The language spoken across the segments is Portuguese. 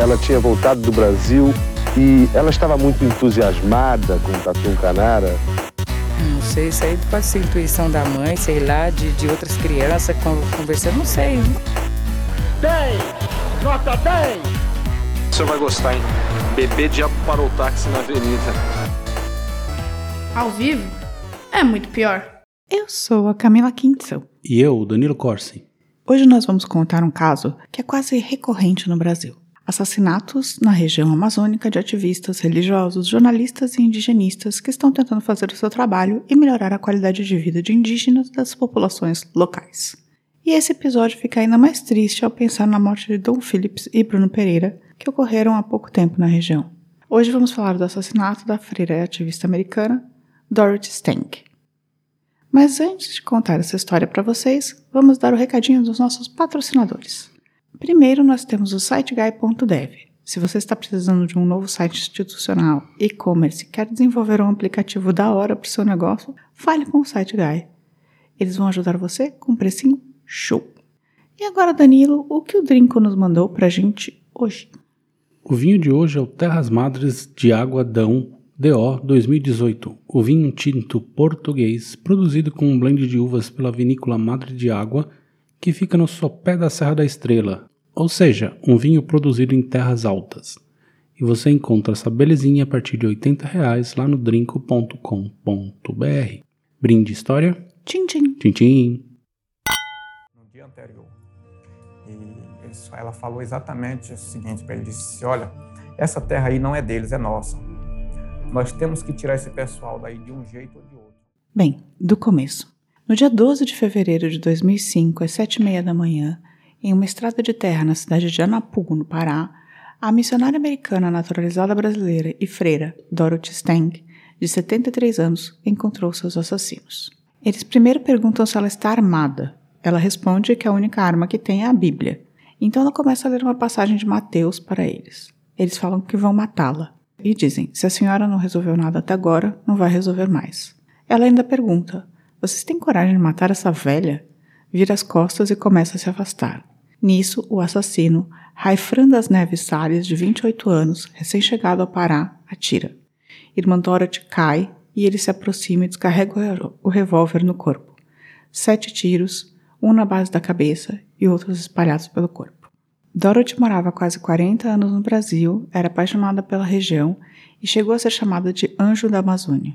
ela tinha voltado do Brasil e ela estava muito entusiasmada com o Tatu Canara. Não sei, isso aí pode ser intuição da mãe, sei lá, de, de outras crianças conversando, não sei. 10! Nota 10! O senhor vai gostar, hein? Bebê diabo parou o táxi na avenida. Ao vivo? É muito pior. Eu sou a Camila Quintzel. E eu, Danilo Corsi. Hoje nós vamos contar um caso que é quase recorrente no Brasil. Assassinatos na região amazônica de ativistas religiosos, jornalistas e indigenistas que estão tentando fazer o seu trabalho e melhorar a qualidade de vida de indígenas das populações locais. E esse episódio fica ainda mais triste ao pensar na morte de Dom Phillips e Bruno Pereira, que ocorreram há pouco tempo na região. Hoje vamos falar do assassinato da freira e ativista americana Dorothy Stank. Mas antes de contar essa história para vocês, vamos dar o recadinho dos nossos patrocinadores. Primeiro, nós temos o siteguy.dev. Se você está precisando de um novo site institucional, e-commerce, quer desenvolver um aplicativo da hora para o seu negócio, fale com o SiteGuy. Eles vão ajudar você com um precinho show. E agora, Danilo, o que o Drinco nos mandou para a gente hoje? O vinho de hoje é o Terras Madres de Água Dão DO 2018, o vinho tinto português produzido com um blend de uvas pela vinícola Madre de Água, que fica no sopé da Serra da Estrela, ou seja, um vinho produzido em terras altas. E você encontra essa belezinha a partir de 80 reais lá no drinco.com.br. Brinde história? Tchim, tchim. Tchim, tchim. No dia anterior. E ela falou exatamente o seguinte para ele: disse, olha, essa terra aí não é deles, é nossa nós temos que tirar esse pessoal daí de um jeito ou de outro. Bem, do começo. No dia 12 de fevereiro de 2005, às sete e meia da manhã, em uma estrada de terra na cidade de Anapu, no Pará, a missionária americana naturalizada brasileira e freira Dorothy Stang, de 73 anos, encontrou seus assassinos. Eles primeiro perguntam se ela está armada. Ela responde que a única arma que tem é a Bíblia. Então ela começa a ler uma passagem de Mateus para eles. Eles falam que vão matá-la. E dizem: se a senhora não resolveu nada até agora, não vai resolver mais. Ela ainda pergunta: Vocês têm coragem de matar essa velha? Vira as costas e começa a se afastar. Nisso, o assassino, Raifran das Neves Salles, de 28 anos, recém-chegado ao Pará, atira. Irmã Dorothy cai e ele se aproxima e descarrega o revólver no corpo. Sete tiros, um na base da cabeça e outros espalhados pelo corpo. Dorothy morava quase 40 anos no Brasil, era apaixonada pela região e chegou a ser chamada de Anjo da Amazônia.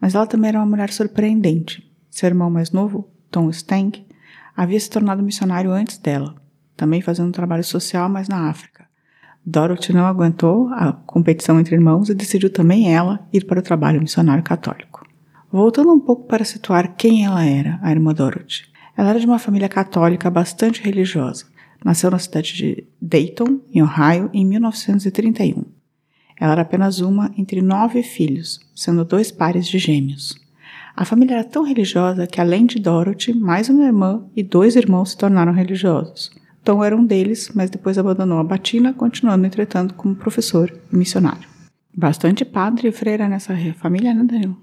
Mas ela também era uma mulher surpreendente. Seu irmão mais novo, Tom Stank, havia se tornado missionário antes dela, também fazendo um trabalho social, mas na África. Dorothy não aguentou a competição entre irmãos e decidiu também ela ir para o trabalho missionário católico. Voltando um pouco para situar quem ela era, a irmã Dorothy. Ela era de uma família católica bastante religiosa Nasceu na cidade de Dayton, em Ohio, em 1931. Ela era apenas uma entre nove filhos, sendo dois pares de gêmeos. A família era tão religiosa que, além de Dorothy, mais uma irmã e dois irmãos se tornaram religiosos. Tom era um deles, mas depois abandonou a batina, continuando, entretanto, como professor e missionário. Bastante padre e freira nessa família, né, Daniel?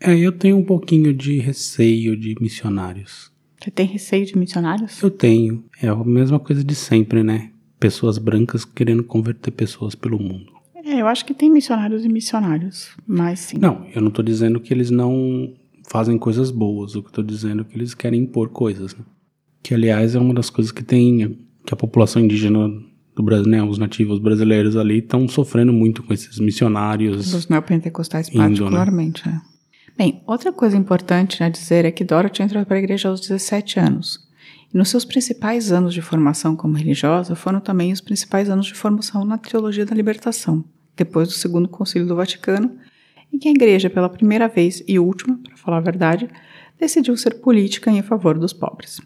É, eu tenho um pouquinho de receio de missionários. Você tem receio de missionários? Eu tenho. É a mesma coisa de sempre, né? Pessoas brancas querendo converter pessoas pelo mundo. É, eu acho que tem missionários e missionários, mas sim. Não, eu não estou dizendo que eles não fazem coisas boas. O que eu tô dizendo é que eles querem impor coisas, né? Que, aliás, é uma das coisas que tem... Que a população indígena do Brasil, né? Os nativos brasileiros ali estão sofrendo muito com esses missionários. Os neopentecostais, indo, né? particularmente, né? é. Bem, outra coisa importante a dizer é que Dorothy entrou para a igreja aos 17 anos. E nos seus principais anos de formação como religiosa foram também os principais anos de formação na teologia da libertação, depois do Segundo Concílio do Vaticano, em que a igreja, pela primeira vez e última, para falar a verdade, decidiu ser política em favor dos pobres.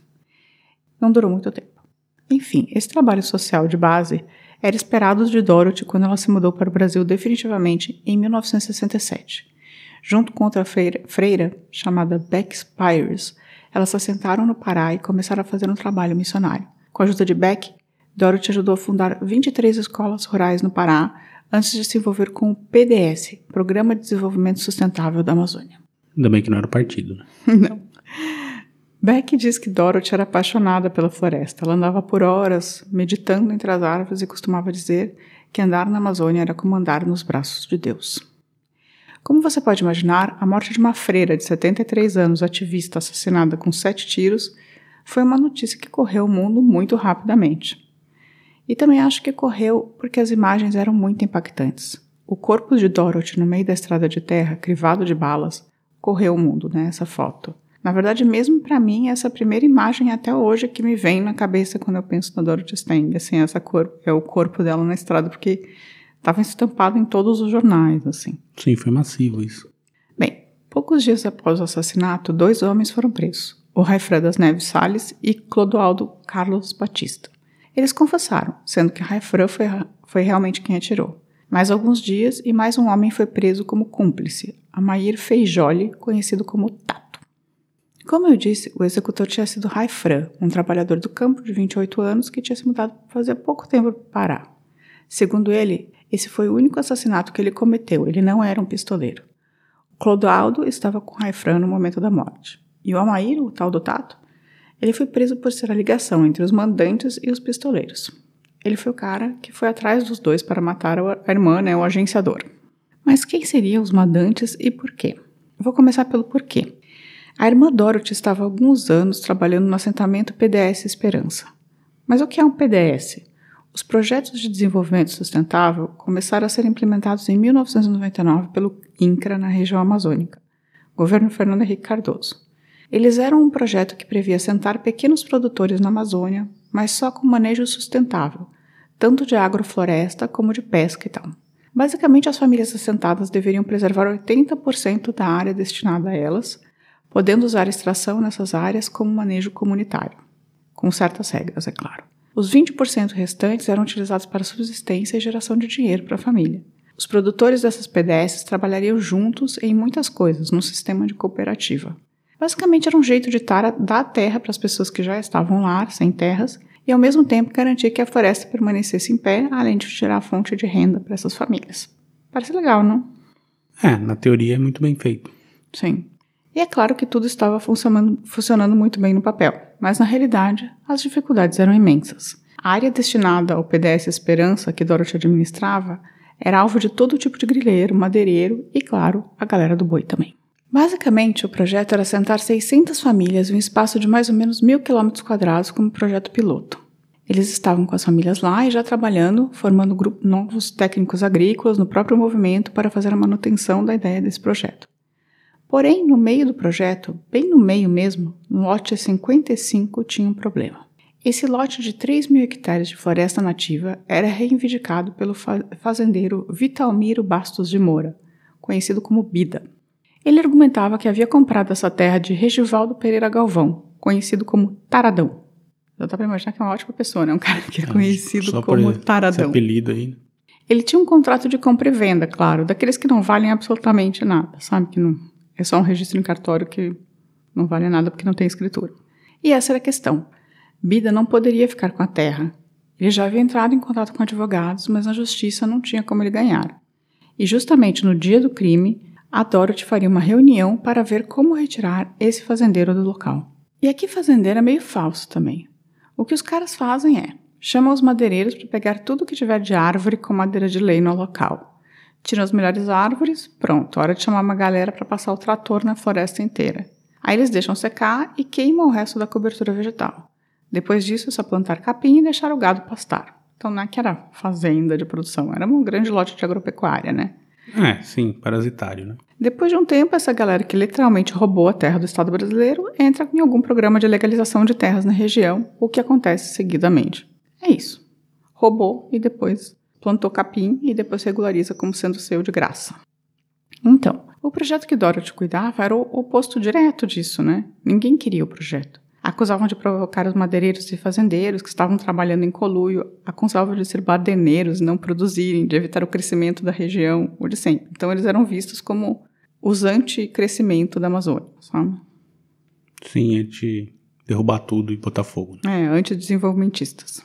Não durou muito tempo. Enfim, esse trabalho social de base era esperado de Dorothy quando ela se mudou para o Brasil definitivamente em 1967 Junto com outra freira, freira chamada Beck Spires, elas se assentaram no Pará e começaram a fazer um trabalho missionário. Com a ajuda de Beck, Dorothy ajudou a fundar 23 escolas rurais no Pará antes de se envolver com o PDS, Programa de Desenvolvimento Sustentável da Amazônia. Ainda bem que não era partido, né? não. Beck diz que Dorothy era apaixonada pela floresta. Ela andava por horas meditando entre as árvores e costumava dizer que andar na Amazônia era como andar nos braços de Deus. Como você pode imaginar, a morte de uma freira de 73 anos, ativista assassinada com sete tiros, foi uma notícia que correu o mundo muito rapidamente. E também acho que correu porque as imagens eram muito impactantes. O corpo de Dorothy no meio da estrada de terra, crivado de balas, correu o mundo, né? Essa foto. Na verdade, mesmo para mim, essa primeira imagem até hoje que me vem na cabeça quando eu penso na Dorothy Stang, assim, essa cor, é o corpo dela na estrada, porque estava estampado em todos os jornais, assim. Sim, foi massivo isso. Bem, poucos dias após o assassinato, dois homens foram presos: o Raifran das Neves Salles e Clodoaldo Carlos Batista. Eles confessaram, sendo que Raifran foi, foi realmente quem atirou. Mais alguns dias e mais um homem foi preso como cúmplice, Amair Feijoli, conhecido como Tato. Como eu disse, o executor tinha sido Raifran, um trabalhador do campo de 28 anos que tinha se mudado fazia pouco tempo para Pará. Segundo ele, esse foi o único assassinato que ele cometeu, ele não era um pistoleiro. O Clodoaldo estava com Raifran no momento da morte. E o Amair, o tal do Tato, ele foi preso por ser a ligação entre os mandantes e os pistoleiros. Ele foi o cara que foi atrás dos dois para matar a irmã, né, o agenciador. Mas quem seriam os mandantes e por quê? Vou começar pelo porquê. A irmã Dorothy estava há alguns anos trabalhando no assentamento PDS Esperança. Mas o que é um PDS? Os projetos de desenvolvimento sustentável começaram a ser implementados em 1999 pelo INCRA na região amazônica, governo Fernando Henrique Cardoso. Eles eram um projeto que previa assentar pequenos produtores na Amazônia, mas só com manejo sustentável, tanto de agrofloresta como de pesca e tal. Basicamente, as famílias assentadas deveriam preservar 80% da área destinada a elas, podendo usar extração nessas áreas como manejo comunitário, com certas regras, é claro. Os 20% restantes eram utilizados para subsistência e geração de dinheiro para a família. Os produtores dessas PDS trabalhariam juntos em muitas coisas, num sistema de cooperativa. Basicamente era um jeito de dar terra para as pessoas que já estavam lá, sem terras, e ao mesmo tempo garantir que a floresta permanecesse em pé, além de tirar a fonte de renda para essas famílias. Parece legal, não? É, na teoria é muito bem feito. Sim. E é claro que tudo estava funcionando, funcionando muito bem no papel, mas na realidade as dificuldades eram imensas. A área destinada ao PDS Esperança, que Dorothy administrava, era alvo de todo tipo de grileiro, madeireiro e, claro, a galera do boi também. Basicamente, o projeto era assentar 600 famílias em um espaço de mais ou menos mil quilômetros quadrados como projeto piloto. Eles estavam com as famílias lá e já trabalhando, formando grupo, novos técnicos agrícolas no próprio movimento para fazer a manutenção da ideia desse projeto. Porém, no meio do projeto, bem no meio mesmo, no lote 55 tinha um problema. Esse lote de 3 mil hectares de floresta nativa era reivindicado pelo fazendeiro Vitalmiro Bastos de Moura, conhecido como Bida. Ele argumentava que havia comprado essa terra de Regivaldo Pereira Galvão, conhecido como Taradão. Já dá pra imaginar que é uma ótima pessoa, né? Um cara que é conhecido como Taradão. apelido aí. Né? Ele tinha um contrato de compra e venda, claro, daqueles que não valem absolutamente nada, sabe? Que não é só um registro em cartório que não vale nada porque não tem escritura. E essa era a questão. Bida não poderia ficar com a terra. Ele já havia entrado em contato com advogados, mas na justiça não tinha como ele ganhar. E justamente no dia do crime, a Dorothy faria uma reunião para ver como retirar esse fazendeiro do local. E aqui fazendeiro é meio falso também. O que os caras fazem é chamam os madeireiros para pegar tudo que tiver de árvore com madeira de lei no local. Tiram as melhores árvores, pronto, hora de chamar uma galera para passar o trator na floresta inteira. Aí eles deixam secar e queimam o resto da cobertura vegetal. Depois disso, é só plantar capim e deixar o gado pastar. Então não é que era fazenda de produção, era um grande lote de agropecuária, né? É, sim, parasitário, né? Depois de um tempo, essa galera que literalmente roubou a terra do Estado brasileiro entra em algum programa de legalização de terras na região, o que acontece seguidamente. É isso. Roubou e depois plantou capim e depois regulariza como sendo seu de graça. Então, o projeto que Dorothy cuidava era o oposto direto disso, né? Ninguém queria o projeto. Acusavam de provocar os madeireiros e fazendeiros que estavam trabalhando em coluio, acusavam de ser badeneiros e não produzirem, de evitar o crescimento da região, o de sempre. Então eles eram vistos como os anti-crescimento da Amazônia, sabe? Sim, anti derrubar tudo e botar fogo. Né? É, anti-desenvolvimentistas.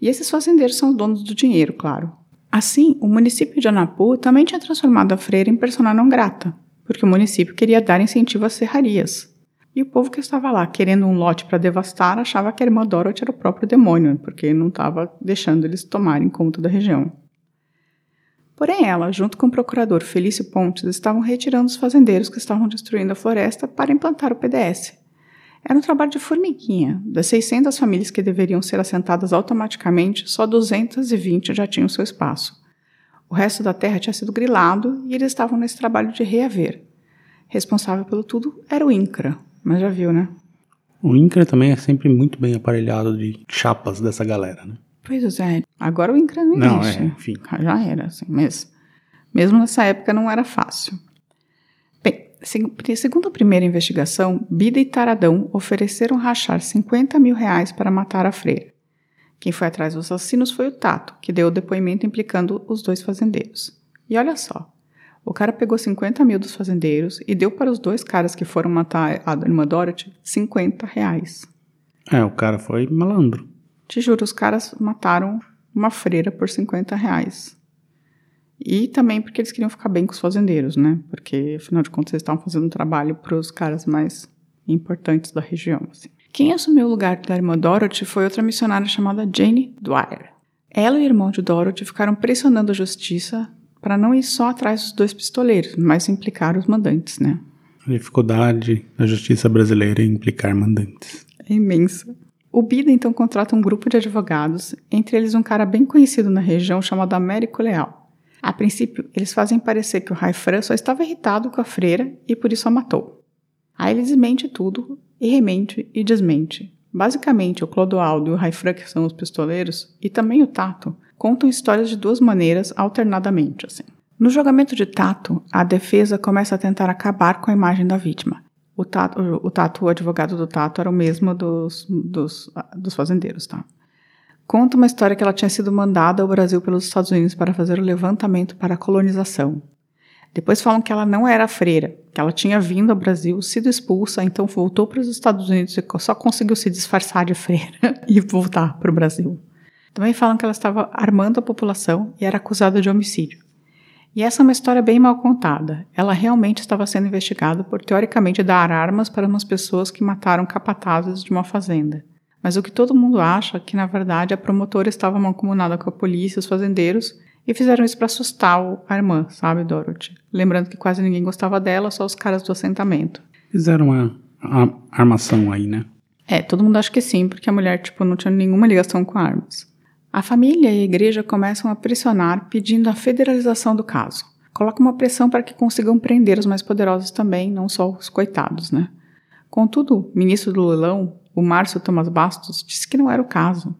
E esses fazendeiros são os donos do dinheiro, claro. Assim, o município de Anapu também tinha transformado a freira em persona não grata, porque o município queria dar incentivo às serrarias, E o povo que estava lá querendo um lote para devastar achava que a irmã Dorothy era o próprio demônio, porque não estava deixando eles tomarem conta da região. Porém, ela, junto com o procurador Felício Pontes, estavam retirando os fazendeiros que estavam destruindo a floresta para implantar o PDS. Era um trabalho de formiguinha. Das 600 famílias que deveriam ser assentadas automaticamente, só 220 já tinham seu espaço. O resto da terra tinha sido grilado e eles estavam nesse trabalho de reaver. Responsável pelo tudo era o INCRA, mas já viu, né? O INCRA também é sempre muito bem aparelhado de chapas dessa galera, né? Pois é. Agora o INCRA não Não, existe. é, enfim. Já era, assim, mas mesmo nessa época não era fácil. Bem, se- segundo a primeira investigação, Bida e Taradão ofereceram rachar 50 mil reais para matar a freira. Quem foi atrás dos assassinos foi o Tato, que deu o depoimento implicando os dois fazendeiros. E olha só, o cara pegou 50 mil dos fazendeiros e deu para os dois caras que foram matar a irmã Dorothy 50 reais. É, o cara foi malandro. Te juro, os caras mataram uma freira por 50 reais. E também porque eles queriam ficar bem com os fazendeiros, né? Porque, afinal de contas, eles estavam fazendo um trabalho para os caras mais importantes da região. assim. Quem assumiu o lugar da irmã Dorothy foi outra missionária chamada Jane Dwyer. Ela e o irmão de Dorothy ficaram pressionando a justiça para não ir só atrás dos dois pistoleiros, mas implicar os mandantes, né? A dificuldade da justiça brasileira em implicar mandantes. É imensa. O Bida então contrata um grupo de advogados, entre eles um cara bem conhecido na região chamado Américo Leal. A princípio, eles fazem parecer que o Raifran só estava irritado com a freira e por isso a matou. Aí ele desmente tudo, e remente e desmente. Basicamente, o Clodoaldo e o Raifran, que são os pistoleiros, e também o Tato, contam histórias de duas maneiras alternadamente. Assim. No julgamento de Tato, a defesa começa a tentar acabar com a imagem da vítima. O Tato, o, Tato, o advogado do Tato, era o mesmo dos, dos, dos fazendeiros, tá? Conta uma história que ela tinha sido mandada ao Brasil pelos Estados Unidos para fazer o levantamento para a colonização. Depois falam que ela não era freira, que ela tinha vindo ao Brasil, sido expulsa, então voltou para os Estados Unidos e só conseguiu se disfarçar de freira e voltar para o Brasil. Também falam que ela estava armando a população e era acusada de homicídio. E essa é uma história bem mal contada. Ela realmente estava sendo investigada por, teoricamente, dar armas para umas pessoas que mataram capatazes de uma fazenda. Mas o que todo mundo acha é que, na verdade, a promotora estava mancomunada com a polícia e os fazendeiros e fizeram isso para assustar a irmã, sabe, Dorothy? Lembrando que quase ninguém gostava dela, só os caras do assentamento. Fizeram uma, uma armação aí, né? É, todo mundo acha que sim, porque a mulher, tipo, não tinha nenhuma ligação com armas. A família e a igreja começam a pressionar pedindo a federalização do caso. Coloca uma pressão para que consigam prender os mais poderosos também, não só os coitados, né? Contudo, o ministro do leilão, o Márcio Thomas Bastos, disse que não era o caso.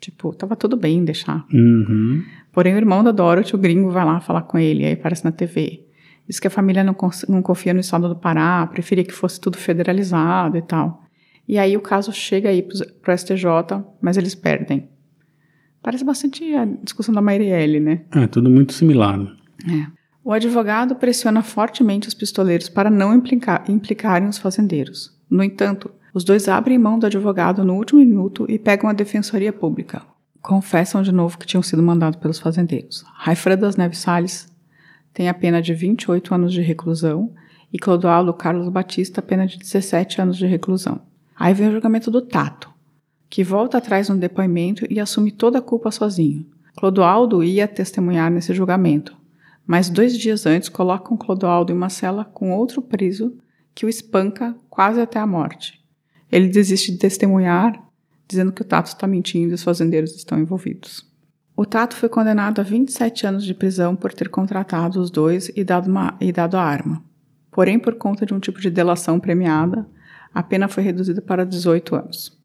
Tipo, tava tudo bem deixar. Uhum. Porém, o irmão da Dorothy, o gringo, vai lá falar com ele, aí aparece na TV. Diz que a família não, não confia no estado do Pará, preferia que fosse tudo federalizado e tal. E aí o caso chega aí para o STJ, mas eles perdem. Parece bastante a discussão da Marielle, né? É, tudo muito similar. Né? É. O advogado pressiona fortemente os pistoleiros para não implicar, implicarem os fazendeiros. No entanto, os dois abrem mão do advogado no último minuto e pegam a defensoria pública. Confessam de novo que tinham sido mandados pelos fazendeiros. Raifra das Neves Salles tem a pena de 28 anos de reclusão e Clodoaldo Carlos Batista a pena de 17 anos de reclusão. Aí vem o julgamento do Tato, que volta atrás no depoimento e assume toda a culpa sozinho. Clodoaldo ia testemunhar nesse julgamento, mas dois dias antes colocam Clodoaldo em uma cela com outro preso que o espanca quase até a morte. Ele desiste de testemunhar, dizendo que o Tato está mentindo e os fazendeiros estão envolvidos. O Tato foi condenado a 27 anos de prisão por ter contratado os dois e dado, uma, e dado a arma. Porém, por conta de um tipo de delação premiada, a pena foi reduzida para 18 anos.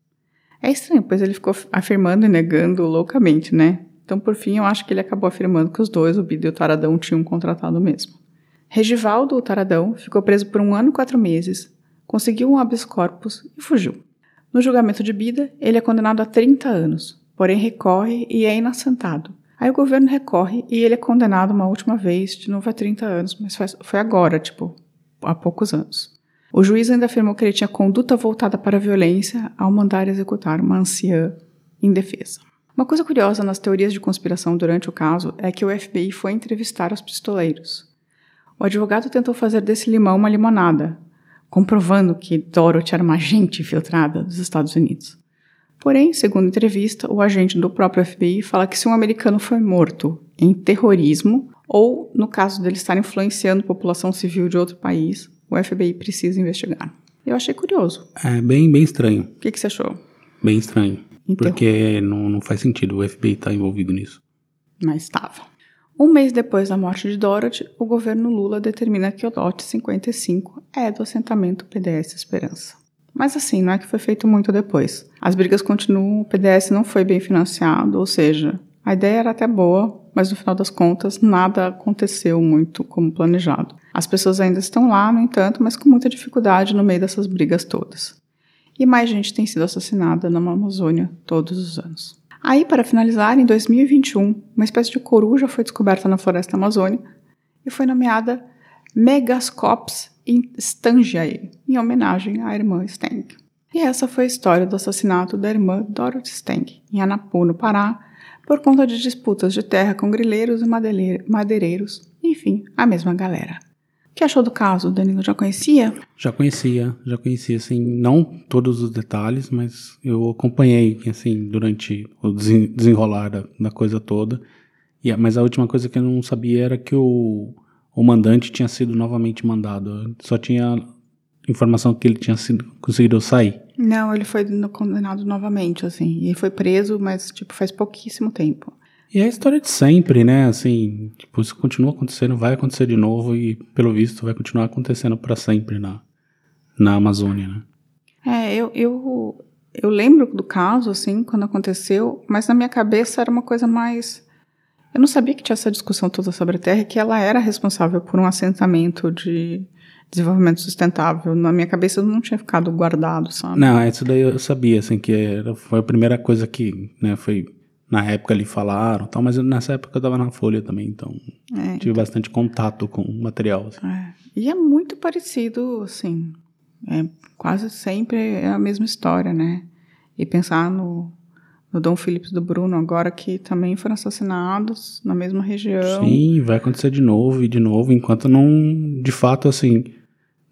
É estranho, pois ele ficou afirmando e negando loucamente, né? Então, por fim, eu acho que ele acabou afirmando que os dois, o Bida e o Taradão, tinham contratado mesmo. Regivaldo, o Taradão, ficou preso por um ano e quatro meses, conseguiu um habeas corpus e fugiu. No julgamento de Bida, ele é condenado a 30 anos, porém recorre e é inocentado. Aí o governo recorre e ele é condenado uma última vez, de novo a 30 anos, mas foi agora, tipo, há poucos anos. O juiz ainda afirmou que ele tinha conduta voltada para a violência ao mandar executar uma anciã indefesa. Uma coisa curiosa nas teorias de conspiração durante o caso é que o FBI foi entrevistar os pistoleiros. O advogado tentou fazer desse limão uma limonada, comprovando que Dorothy era uma agente infiltrada dos Estados Unidos. Porém, segundo entrevista, o agente do próprio FBI fala que se um americano foi morto em terrorismo ou no caso dele estar influenciando população civil de outro país, o FBI precisa investigar. Eu achei curioso. É bem, bem estranho. O que, que você achou? Bem estranho. Então. Porque não, não faz sentido o FBI estar envolvido nisso. Mas estava. Um mês depois da morte de Dorothy, o governo Lula determina que o lote 55 é do assentamento PDS Esperança. Mas assim, não é que foi feito muito depois. As brigas continuam, o PDS não foi bem financiado, ou seja, a ideia era até boa, mas no final das contas nada aconteceu muito como planejado. As pessoas ainda estão lá, no entanto, mas com muita dificuldade no meio dessas brigas todas. E mais gente tem sido assassinada na Amazônia todos os anos. Aí, para finalizar, em 2021, uma espécie de coruja foi descoberta na floresta amazônica e foi nomeada Megascops Stangiae, em homenagem à irmã Steng. E essa foi a história do assassinato da irmã Dorothy Steng, em Anapu, no Pará, por conta de disputas de terra com grileiros e madeireiros, enfim, a mesma galera. O que achou do caso, Danilo? Já conhecia? Já conhecia, já conhecia, assim, não todos os detalhes, mas eu acompanhei, assim, durante o desenrolar da, da coisa toda. E, mas a última coisa que eu não sabia era que o, o mandante tinha sido novamente mandado. Só tinha informação que ele tinha sido, conseguido sair. Não, ele foi condenado novamente, assim. E foi preso, mas, tipo, faz pouquíssimo tempo. E é a história de sempre, né? Assim, tipo, isso continua acontecendo, vai acontecer de novo e, pelo visto, vai continuar acontecendo para sempre na, na Amazônia, né? É, eu, eu, eu lembro do caso, assim, quando aconteceu, mas na minha cabeça era uma coisa mais eu não sabia que tinha essa discussão toda sobre a Terra e que ela era responsável por um assentamento de desenvolvimento sustentável. Na minha cabeça não tinha ficado guardado, sabe? Não, isso daí eu sabia, assim, que era, foi a primeira coisa que, né, foi na época ali falaram tal, mas nessa época eu tava na Folha também, então é, tive então... bastante contato com o material. Assim. É. E é muito parecido, assim, é, quase sempre é a mesma história, né? E pensar no, no Dom Philips do Bruno agora que também foram assassinados na mesma região. Sim, vai acontecer de novo e de novo, enquanto não, de fato, assim,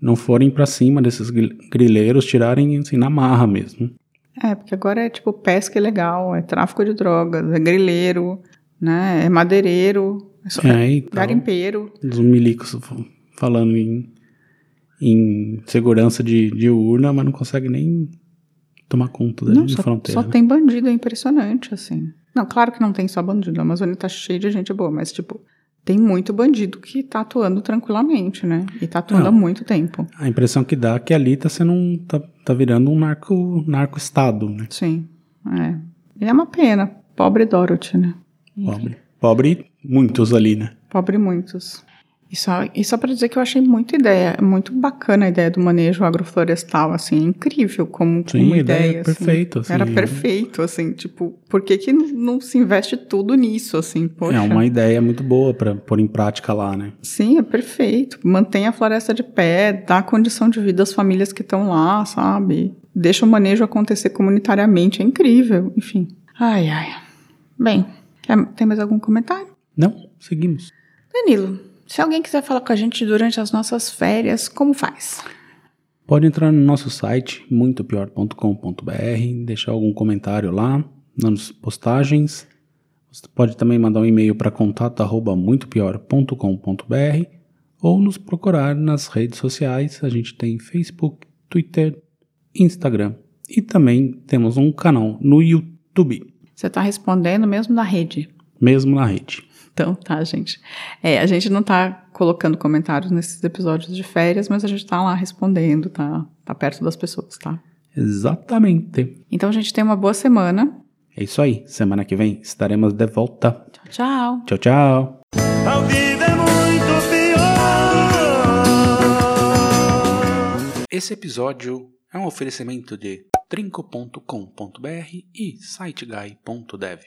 não forem para cima desses grileiros, tirarem assim na marra mesmo. É, porque agora é tipo pesca ilegal, é tráfico de drogas, é grileiro, né, é madeireiro, é, só, é então, garimpeiro. Os milicos falando em, em segurança de, de urna, mas não consegue nem tomar conta da não, só, fronteira. Só tem bandido, é impressionante, assim. Não, claro que não tem só bandido, a Amazônia tá cheia de gente boa, mas, tipo, tem muito bandido que tá atuando tranquilamente, né? E tá atuando não, há muito tempo. A impressão que dá é que ali tá sendo um, tá, tá virando um narco, narco-estado, né? Sim, é. E é uma pena. Pobre Dorothy, né? Pobre. Pobre muitos ali, né? Pobre muitos. E só, e só para dizer que eu achei muito ideia, muito bacana a ideia do manejo agroflorestal, assim, incrível como, Sim, como ideia. ideia assim. perfeito, assim. Era perfeito, assim, tipo, por que, que não se investe tudo nisso, assim, poxa. É uma ideia muito boa para pôr em prática lá, né? Sim, é perfeito. Mantém a floresta de pé, dá condição de vida às famílias que estão lá, sabe? Deixa o manejo acontecer comunitariamente, é incrível, enfim. Ai, ai. Bem, tem mais algum comentário? Não, seguimos. Danilo, se alguém quiser falar com a gente durante as nossas férias, como faz? Pode entrar no nosso site, muitopior.com.br, deixar algum comentário lá nas postagens. Você pode também mandar um e-mail para contato@muitopior.com.br ou nos procurar nas redes sociais. A gente tem Facebook, Twitter, Instagram e também temos um canal no YouTube. Você está respondendo mesmo na rede? Mesmo na rede. Então, tá, gente. É, a gente não tá colocando comentários nesses episódios de férias, mas a gente tá lá respondendo, tá, tá perto das pessoas, tá? Exatamente. Então, a gente tem uma boa semana. É isso aí. Semana que vem estaremos de volta. Tchau, tchau. Tchau, tchau. A vida é muito pior. Esse episódio é um oferecimento de trinco.com.br e siteguy.dev.